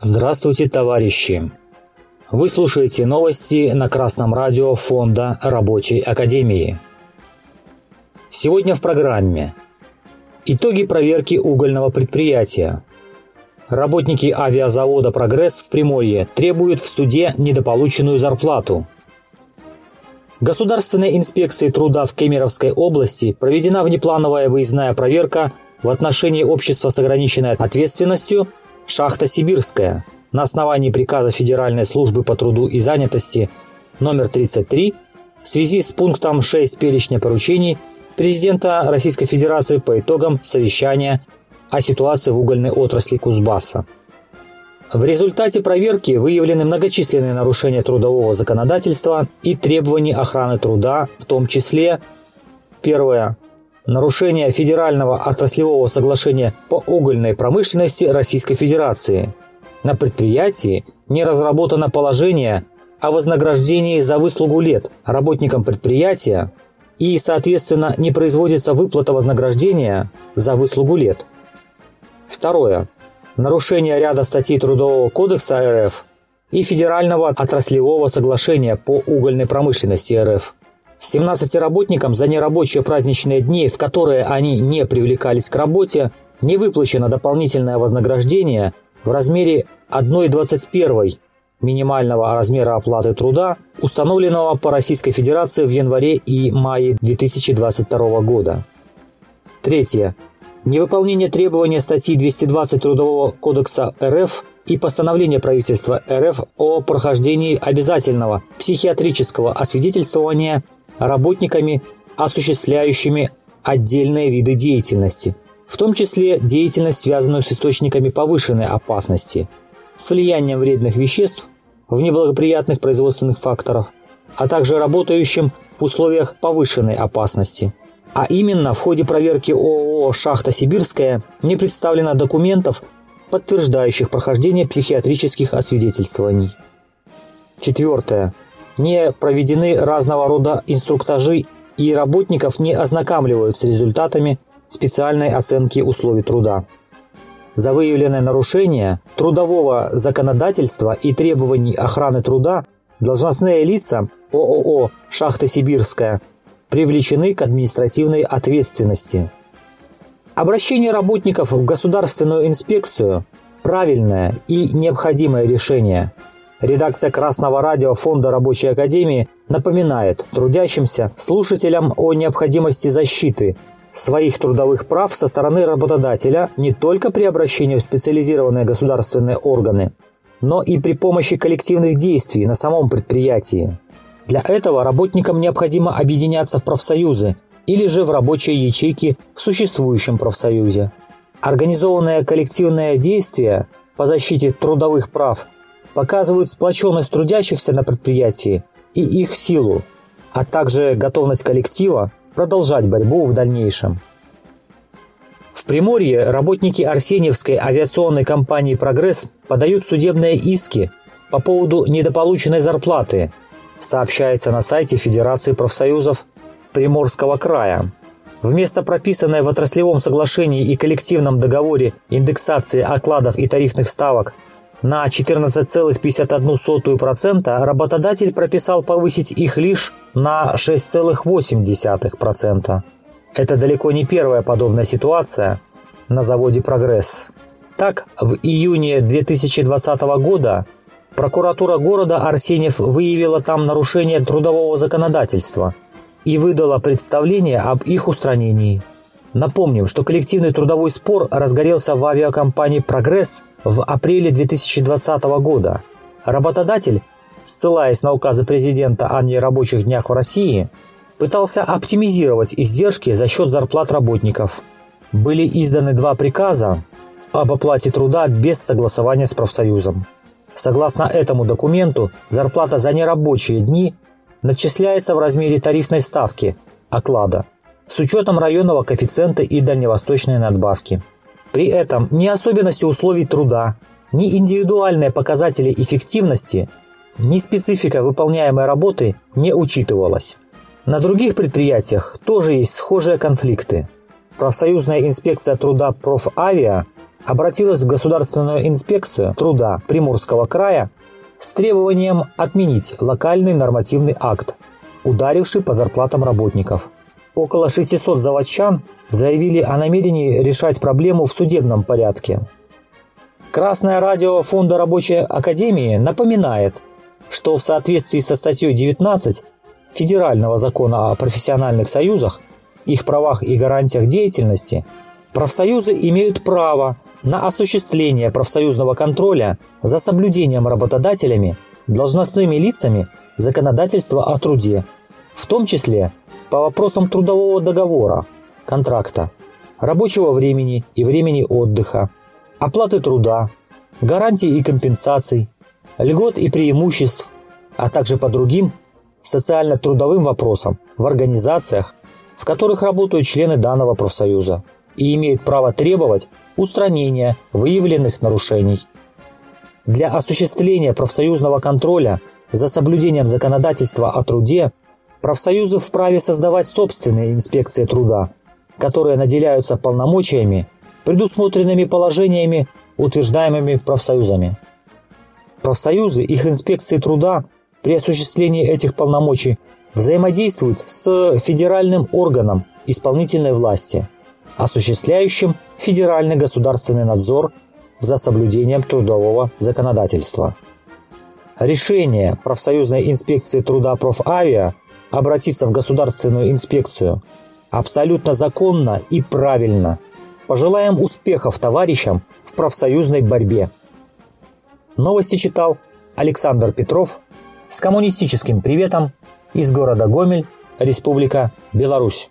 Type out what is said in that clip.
Здравствуйте, товарищи! Вы слушаете новости на Красном радио Фонда Рабочей Академии. Сегодня в программе Итоги проверки угольного предприятия. Работники авиазавода «Прогресс» в Приморье требуют в суде недополученную зарплату. Государственной инспекцией труда в Кемеровской области проведена внеплановая выездная проверка в отношении общества с ограниченной ответственностью Шахта Сибирская на основании приказа Федеральной службы по труду и занятости номер 33 в связи с пунктом 6 перечня поручений президента Российской Федерации по итогам совещания о ситуации в угольной отрасли Кузбасса. В результате проверки выявлены многочисленные нарушения трудового законодательства и требований охраны труда, в том числе первое нарушение Федерального отраслевого соглашения по угольной промышленности Российской Федерации. На предприятии не разработано положение о вознаграждении за выслугу лет работникам предприятия и, соответственно, не производится выплата вознаграждения за выслугу лет. Второе. Нарушение ряда статей Трудового кодекса РФ и Федерального отраслевого соглашения по угольной промышленности РФ – 17 работникам за нерабочие праздничные дни, в которые они не привлекались к работе, не выплачено дополнительное вознаграждение в размере 1,21 минимального размера оплаты труда, установленного по Российской Федерации в январе и мае 2022 года. Третье. Невыполнение требования статьи 220 Трудового кодекса РФ и постановление правительства РФ о прохождении обязательного психиатрического освидетельствования работниками, осуществляющими отдельные виды деятельности, в том числе деятельность, связанную с источниками повышенной опасности, с влиянием вредных веществ в неблагоприятных производственных факторах, а также работающим в условиях повышенной опасности. А именно в ходе проверки ООО «Шахта Сибирская» не представлено документов, подтверждающих прохождение психиатрических освидетельствований. Четвертое не проведены разного рода инструктажи и работников не ознакомливают с результатами специальной оценки условий труда. За выявленное нарушение трудового законодательства и требований охраны труда должностные лица ООО «Шахта Сибирская» привлечены к административной ответственности. Обращение работников в государственную инспекцию – правильное и необходимое решение – Редакция Красного радио Фонда Рабочей Академии напоминает трудящимся слушателям о необходимости защиты своих трудовых прав со стороны работодателя не только при обращении в специализированные государственные органы, но и при помощи коллективных действий на самом предприятии. Для этого работникам необходимо объединяться в профсоюзы или же в рабочие ячейки в существующем профсоюзе. Организованное коллективное действие по защите трудовых прав – показывают сплоченность трудящихся на предприятии и их силу, а также готовность коллектива продолжать борьбу в дальнейшем. В Приморье работники Арсеньевской авиационной компании «Прогресс» подают судебные иски по поводу недополученной зарплаты, сообщается на сайте Федерации профсоюзов Приморского края. Вместо прописанной в отраслевом соглашении и коллективном договоре индексации окладов и тарифных ставок на 14,51% работодатель прописал повысить их лишь на 6,8%. Это далеко не первая подобная ситуация на заводе «Прогресс». Так, в июне 2020 года прокуратура города Арсеньев выявила там нарушение трудового законодательства и выдала представление об их устранении – Напомним, что коллективный трудовой спор разгорелся в авиакомпании «Прогресс» в апреле 2020 года. Работодатель, ссылаясь на указы президента о нерабочих днях в России, пытался оптимизировать издержки за счет зарплат работников. Были изданы два приказа об оплате труда без согласования с профсоюзом. Согласно этому документу, зарплата за нерабочие дни начисляется в размере тарифной ставки оклада – с учетом районного коэффициента и дальневосточной надбавки. При этом ни особенности условий труда, Ни индивидуальные показатели эффективности, ни специфика выполняемой работы не учитывалась. На других предприятиях тоже есть схожие конфликты. Профсоюзная инспекция труда «Профавиа» обратилась в Государственную инспекцию труда Приморского края с требованием отменить локальный нормативный акт, ударивший по зарплатам работников. Около 600 заводчан заявили о намерении решать проблему в судебном порядке. Красное радио Фонда рабочей академии напоминает, что в соответствии со статьей 19 Федерального закона о профессиональных союзах, их правах и гарантиях деятельности, профсоюзы имеют право на осуществление профсоюзного контроля за соблюдением работодателями, должностными лицами законодательства о труде, в том числе по вопросам трудового договора, контракта, рабочего времени и времени отдыха, оплаты труда, гарантий и компенсаций, льгот и преимуществ, а также по другим социально-трудовым вопросам в организациях, в которых работают члены данного профсоюза и имеют право требовать устранения выявленных нарушений. Для осуществления профсоюзного контроля за соблюдением законодательства о труде профсоюзы вправе создавать собственные инспекции труда, которые наделяются полномочиями, предусмотренными положениями, утверждаемыми профсоюзами. Профсоюзы, их инспекции труда при осуществлении этих полномочий взаимодействуют с федеральным органом исполнительной власти – осуществляющим федеральный государственный надзор за соблюдением трудового законодательства. Решение профсоюзной инспекции труда профавиа обратиться в государственную инспекцию абсолютно законно и правильно. Пожелаем успехов товарищам в профсоюзной борьбе. Новости читал Александр Петров с коммунистическим приветом из города Гомель, Республика Беларусь.